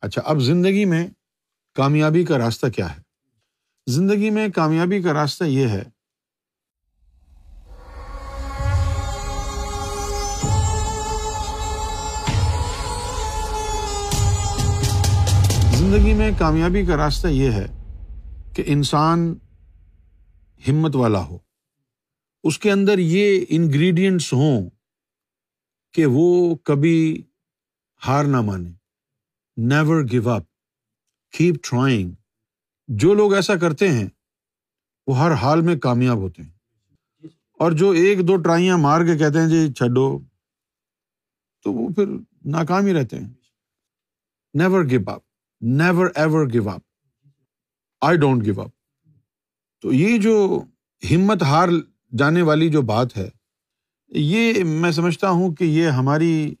اچھا اب زندگی میں کامیابی کا راستہ کیا ہے؟ زندگی میں کامیابی کا راستہ یہ ہے۔ زندگی میں کامیابی کا راستہ یہ ہے کہ انسان ہمت والا ہو۔ اس کے اندر یہ انگریڈینٹس ہوں کہ وہ کبھی ہار نہ مانے۔ Never give up keep trying جو لوگ ایسا کرتے ہیں، وہ ہر حال میں کامیاب ہوتے ہیں۔ اور جو ایک دو ٹرائیاں مار کے کہتے ہیں جی چھڈو، تو وہ پھر ناکام ہی رہتے ہیں۔ Never give up never ever give up I don't give up تو یہ جو ہمت ہار جانے والی جو بات ہے، یہ میں سمجھتا ہوں کہ یہ ہماری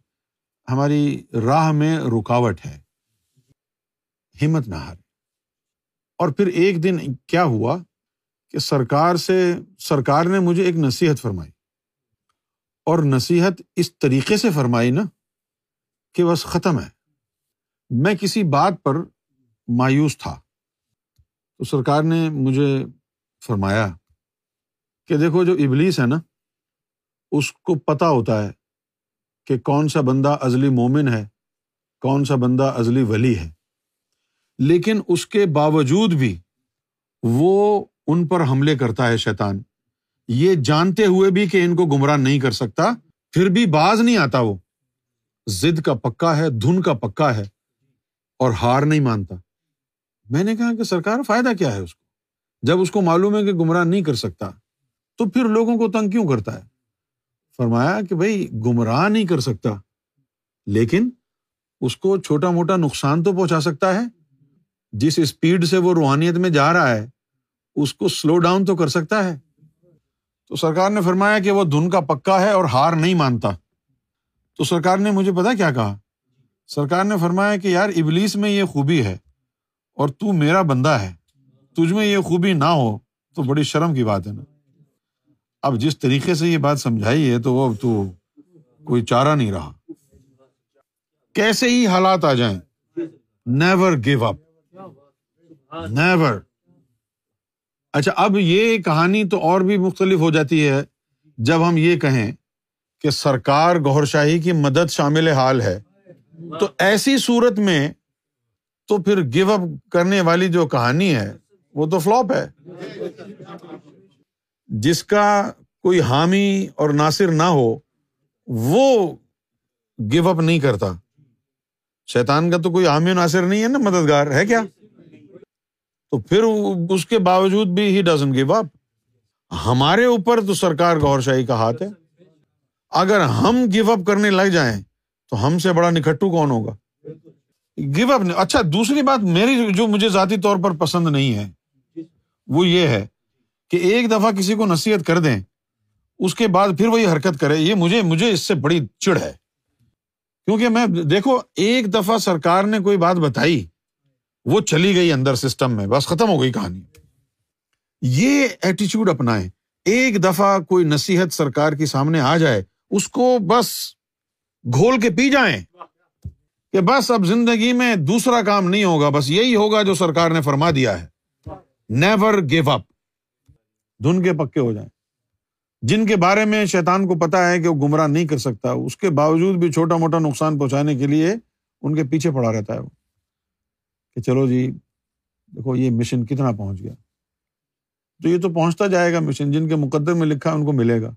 ہماری راہ میں رکاوٹ ہے۔ ہمت نہ ہارے اور پھر ایک دن کیا ہوا کہ سرکار سے، سرکار نے مجھے ایک نصیحت فرمائی۔ اور نصیحت اس طریقے سے فرمائی نا کہ بس ختم ہے۔ میں کسی بات پر مایوس تھا۔ تو سرکار نے مجھے فرمایا کہ دیکھو جو ابلیس ہے نا، اس کو پتا ہوتا ہے کہ کون سا بندہ ازلی مومن ہے، کون سا بندہ ازلی ولی ہے۔ لیکن اس کے باوجود بھی وہ ان پر حملے کرتا ہے شیطان۔ یہ جانتے ہوئے بھی کہ ان کو گمراہ نہیں کر سکتا، پھر بھی باز نہیں آتا وہ۔ ضد کا پکا ہے، دھن کا پکا ہے اور ہار نہیں مانتا۔ میں نے کہا کہ سرکار، فائدہ کیا ہے اس کو؟ جب اس کو معلوم ہے کہ گمراہ نہیں کر سکتا، تو پھر لوگوں کو تنگ کیوں کرتا ہے؟ فرمایا کہ بھائی، گمراہ نہیں کر سکتا، لیکن اس کو چھوٹا موٹا نقصان تو پہنچا سکتا ہے۔ جس اسپیڈ سے وہ روحانیت میں جا رہا ہے، اس کو سلو ڈاؤن تو کر سکتا ہے۔ تو سرکار نے فرمایا کہ وہ دھن کا پکا ہے اور ہار نہیں مانتا۔ تو سرکار نے مجھے پتا کیا کہا؟ سرکار نے فرمایا کہ یار، ابلیس میں یہ خوبی ہے اور تو میرا بندہ ہے۔ تجھ میں یہ خوبی نہ ہو تو بڑی شرم کی بات ہے نا۔ اب جس طریقے سے یہ بات سمجھائی ہے تو وہ تو کوئی چارہ نہیں رہا۔ کیسے ہی حالات آ جائیں نیور گیو اپ نیور اچھا اب یہ کہانی تو اور بھی مختلف ہو جاتی ہے۔ جب ہم یہ کہیں کہ سرکار گور شاہی کی مدد شامل حال ہے، تو ایسی صورت میں تو پھر گیو اپ کرنے والی جو کہانی ہے، وہ تو فلوپ ہے۔ جس کا کوئی حامی اور ناصر نہ ہو، وہ گیو اپ نہیں کرتا۔ شیطان کا تو کوئی حامی و ناصر نہیں ہے نا، مددگار، ہے کیا؟ تو پھر اس کے باوجود بھی ہی ڈزن گیو اپ ہمارے اوپر تو سرکار گور شاہی کا ہاتھ ہے۔ اگر ہم گیو اپ کرنے لگ جائیں تو ہم سے بڑا نکھٹو کون ہوگا؟ گیو اپ اچھا دوسری بات میری جو مجھے ذاتی طور پر پسند نہیں ہے، وہ یہ ہے کہ ایک دفعہ کسی کو نصیحت کر دیں، اس کے بعد پھر وہی حرکت کرے، یہ مجھے مجھے اس سے بڑی چڑ ہے۔ کیونکہ میں، دیکھو، ایک دفعہ سرکار نے کوئی بات بتائی وہ چلی گئی اندر سسٹم میں، بس ختم ہو گئی کہانی۔ یہ ایٹیچیوڈ اپنائے ایک دفعہ کوئی نصیحت سرکار کے سامنے آ جائے، اس کو بس گھول کے پی جائیں کہ بس اب زندگی میں دوسرا کام نہیں ہوگا، بس یہی ہوگا جو سرکار نے فرما دیا ہے۔ نیور گیو اپ دھن کے پکے ہو جائیں۔ جن کے بارے میں شیطان کو پتا ہے کہ وہ گمراہ نہیں کر سکتا، اس کے باوجود بھی چھوٹا موٹا نقصان پہنچانے کے لیے ان کے پیچھے پڑا رہتا ہے۔ وہ کہ چلو جی دیکھو یہ مشن کتنا پہنچ گیا۔ تو یہ تو پہنچتا جائے گا مشن جن کے مقدر میں لکھا ان کو ملے گا۔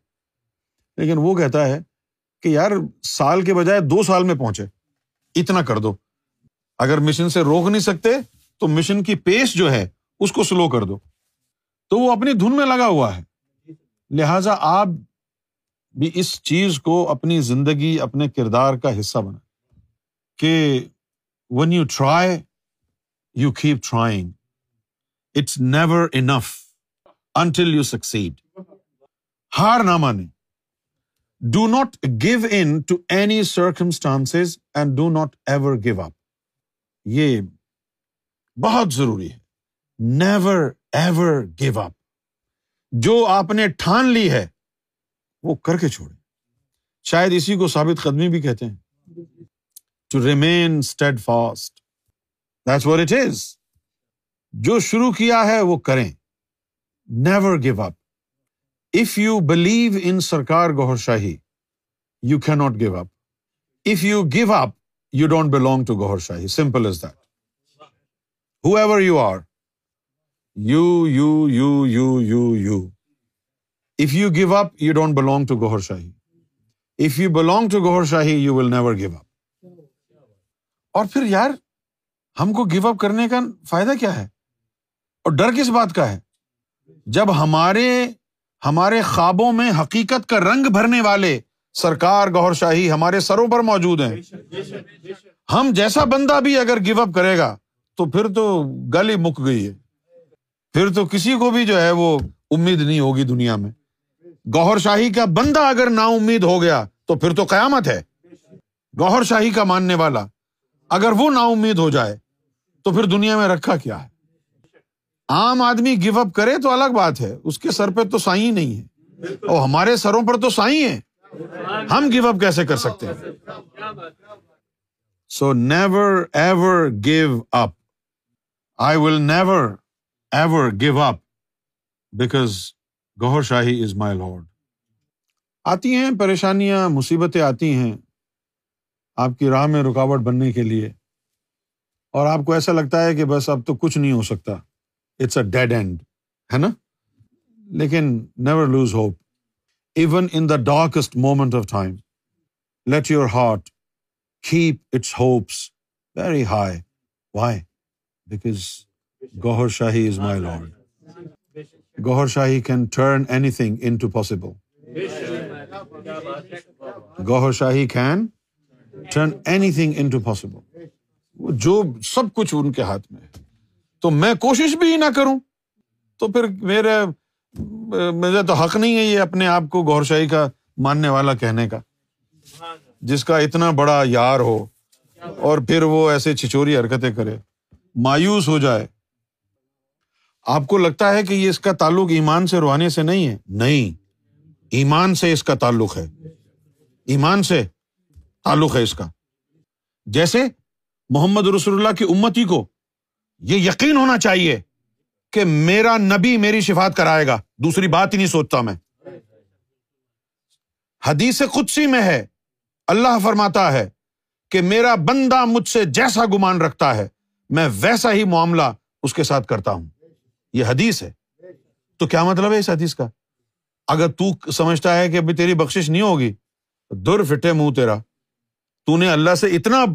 لیکن وہ کہتا ہے کہ یار، سال کے بجائے دو سال میں پہنچے۔ اتنا کر دو۔ اگر مشن سے روک نہیں سکتے، تو مشن کی پیس جو ہے، اس کو سلو کر دو۔ تو وہ اپنی دھن میں لگا ہوا ہے۔ لہذا آپ بھی اس چیز کو اپنی زندگی، اپنے کردار کا حصہ بنا کہ once you try you keep trying it's never enough until you succeed ہار نہ مانے do not give in to any circumstance and do not ever give up یہ بہت ضروری ہے نیور ایور گیو اپ جو آپ نے ٹھان لی ہے وہ کر کے چھوڑے شاید اسی کو ثابت قدمی بھی کہتے ہیں to remain steadfast that's what it is جو شروع کیا ہے وہ کریں. Never give up if you believe in Sarkar Gohar Shahi you کی not give up if you give up you don't belong to Gohar Shahi simple is that whoever you are you you you you you you if you give up you don't belong to Gohar Shahi if you belong to Gohar Shahi you will never give up اور پھر یار ہم کو give up کرنے کا فائدہ کیا ہے؟ اور ڈر کس بات کا ہے؟ جب ہمارے ہمارے خوابوں میں حقیقت کا رنگ بھرنے والے سرکار گور شاہی ہمارے سروں پر موجود ہیں۔ ہم جیسا بندہ بھی اگر گیو اپ کرے گا، تو پھر تو گل ہی مک گئی ہے۔ پھر تو کسی کو بھی جو ہے وہ امید نہیں ہوگی دنیا میں۔ گوہر شاہی کا بندہ اگر نا امید ہو گیا، تو پھر تو قیامت ہے۔ گوہر شاہی کا ماننے والا۔ اگر وہ نا امید ہو جائے، تو پھر دنیا میں رکھا کیا ہے؟ عام آدمی گیو اپ کرے تو الگ بات ہے، اس کے سر پہ تو سائی نہیں ہے اور ہمارے سروں پر تو سائی ہے ہم گیو اپ کیسے کر سکتے ہیں؟ So never ever give up I will never ever give up because Gohar Shahi is my lord آتی ہیں، پریشانیاں، مصیبتیں آتی ہیں۔ آپ کی راہ میں رکاوٹ بننے کے لیے۔ اور آپ کو ایسا لگتا ہے کہ بس اب تو کچھ نہیں ہو سکتا۔ اٹس اے ڈیڈ اینڈ ہے نا؟ لیکن never lose hope even in the darkest moment of time let your heart keep its hopes very high why because Gohar Shahi is my lord Gohar Shahi can turn anything into possible Gohar Shahi can turn anything into possible جو سب کچھ ان کے ہاتھ میں ہے۔ تو میں کوشش بھی نہ کروں۔ تو پھر میرے مجھے تو حق نہیں ہے یہ اپنے آپ کو گور شاہی کا، ماننے والا کہنے کا۔ جس کا اتنا بڑا یار ہو، اور پھر وہ ایسے چھچوری حرکتیں کرے، مایوس ہو جائے۔ آپ کو لگتا ہے کہ یہ اس کا تعلق ایمان سے روحانی سے نہیں ہے؟ نہیں۔ ایمان سے اس کا تعلق ہے۔ ایمان سے۔ تعلق ہے اس کا۔ جیسے محمد رسول اللہ کی امتی کو یہ یقین ہونا چاہیے کہ میرا نبی میری شفات کرائے گا۔ دوسری بات ہی نہیں سوچتا میں۔ حدیث قدسی میں ہے، اللہ فرماتا ہے کہ میرا بندہ مجھ سے جیسا گمان رکھتا ہے، میں ویسا ہی معاملہ اس کے ساتھ کرتا ہوں۔ یہ حدیث ہے۔ تو کیا مطلب ہے اس حدیث کا؟ اگر تو سمجھتا ہے کہ ابھی تیری بخش نہیں ہوگی، در فٹے منہ تیرا۔ تو نے اللہ سے اتنا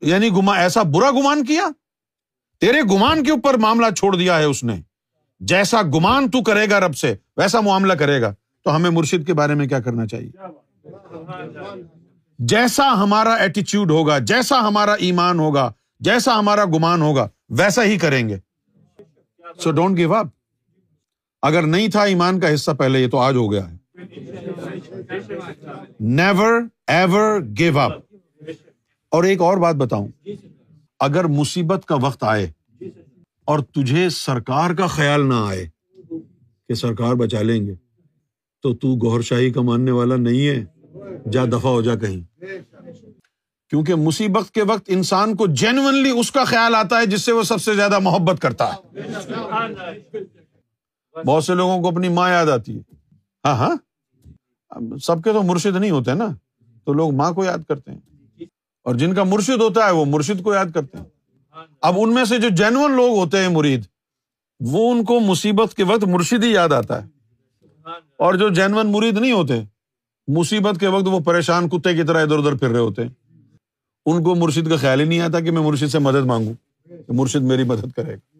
یعنی گما، ایسا برا گمان کیا؟ تیرے گمان کے اوپر معاملہ چھوڑ دیا ہے اس نے۔ جیسا گمان تو کرے گا رب سے، ویسا معاملہ کرے گا۔ تو ہمیں مرشد کے بارے میں کیا کرنا چاہیے؟ جیسا ہمارا ایٹیچیوڈ ہوگا، جیسا ہمارا ایمان ہوگا، جیسا ہمارا گمان ہوگا، ویسا ہی کریں گے۔ سو ڈونٹ گیو اپ اگر نہیں تھا ایمان کا حصہ پہلے، یہ تو آج ہو گیا ہے۔ نیور ایور گیو اپ اور ایک اور بات بتاؤں۔ اگر مصیبت کا وقت آئے اور تجھے سرکار کا خیال نہ آئے کہ سرکار بچا لیں گے تو تو گور شاہی کا ماننے والا نہیں ہے۔ جا دفاع ہو جا کہیں۔ کیونکہ مصیبت کے وقت انسان کو جینونلی اس کا خیال آتا ہے جس سے وہ سب سے زیادہ محبت کرتا ہے۔ بہت سے لوگوں کو اپنی ماں یاد آتی ہے۔ ہاں ہاں۔ سب کے تو مرشد نہیں ہوتے نا تو لوگ ماں کو یاد کرتے ہیں۔ اور جن کا مرشد ہوتا ہے وہ مرشد کو یاد کرتے ہیں۔ اب ان میں سے جو جینون لوگ ہوتے ہیں مرید، وہ ان کو مصیبت کے وقت مرشد ہی یاد آتا ہے۔ اور جو جینون مرید نہیں ہوتے، مصیبت کے وقت وہ پریشان کتے کی طرح ادھر ادھر پھر رہے ہوتے ہیں۔ ان کو مرشد کا خیال ہی نہیں آتا کہ میں مرشد سے مدد مانگوں مرشد میری مدد کرے گا۔